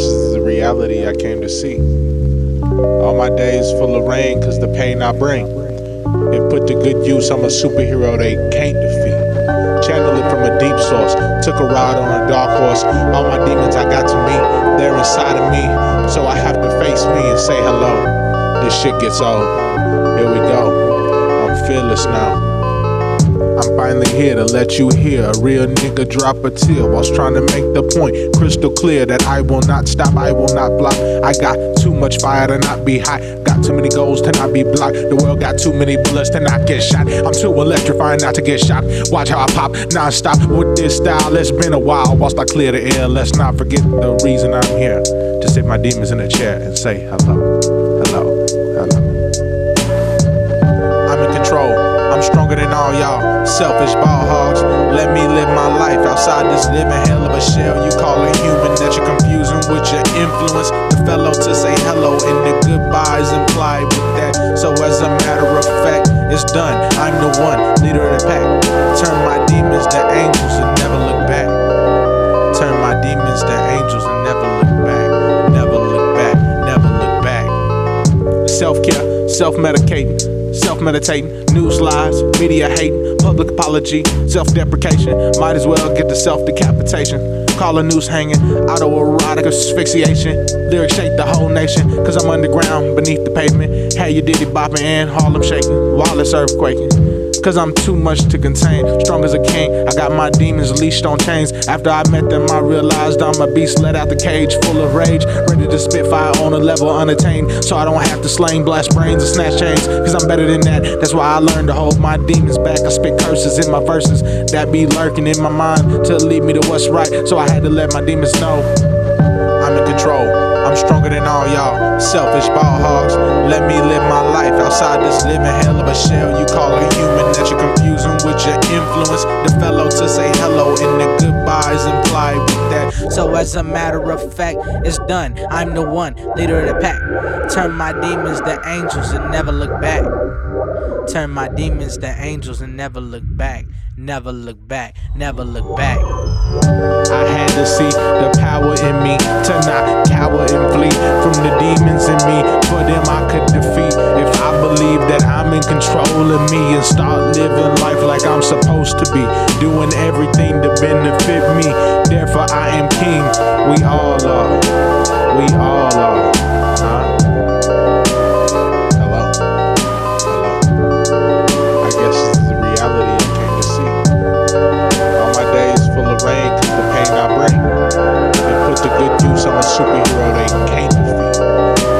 is the reality I came to see. All my days full of rain, cause the pain I bring. If put to good use, I'm a superhero they can't defeat. Channel it from a deep source. Took a ride on a dark horse. All my demons I got to meet, they're inside of me. So I have to face me and say hello. This shit gets old. Here we go. I'm fearless now. I'm finally here to let you hear a real nigga drop a tear whilst trying to make the point crystal clear that I will not stop, I will not block. I got too much fire to not be hot, got too many goals to not be blocked. The world got too many bullets to not get shot. I'm too electrifying not to get shot. Watch how I pop non-stop with this style. It's been a while whilst I clear the air. Let's not forget the reason I'm here to sit my demons in a chair and say hello, hello, hello. I'm in control. I'm stronger than all y'all. Selfish ball hogs. Let me live my life outside this living hell of a shell. You call a human that you're confusing with your influence. The fellow to say hello and the goodbyes implied with that. So as a matter of fact, it's done. I'm the one, leader of the pack. Turn my demons to angels and never look back. Turn my demons to angels and never look back. Never look back. Never look back. Self care, self medicating, self meditating, news lies, media hating, public apology, self deprecation. Might as well get the self decapitation. Call a noose hanging, autoerotic asphyxiation. Lyrics shake the whole nation, cause I'm underground beneath the pavement. Had you diddy bopping and Harlem shaking, Wallace earthquaking. Cause I'm too much to contain. Strong as a king, I got my demons leashed on chains. After I met them, I realized I'm a beast let out the cage, full of rage. Ready to spit fire on a level unattained. So I don't have to slang, blast brains, and snatch chains. Cause I'm better than that. That's why I learned to hold my demons back. I spit curses in my verses that be lurking in my mind to lead me to what's right. So I had to let my demons know I'm in control. I'm stronger than all y'all. Selfish ball hogs. Let me live my life outside this living hell of a shell. You call a human that you're confusing with your influence. The fellow to say hello in the So as a matter of fact, it's done. I'm the one, leader of the pack. Turn my demons to angels and never look back. Turn my demons to angels and never look back. Never look back, never look back. I had to see the power in me to not cower and flee from the demons in me. For them, I could defeat if I believe that I'm in control of me and start living life like I'm supposed to be, doing everything to benefit me. Therefore, I am king. We all are. We all are. Huh? Hello? Hello? I guess this is the reality I came to see. All my days full of rain, cause the pain I bring. They put to good use, I'm a superhero they can't defeat.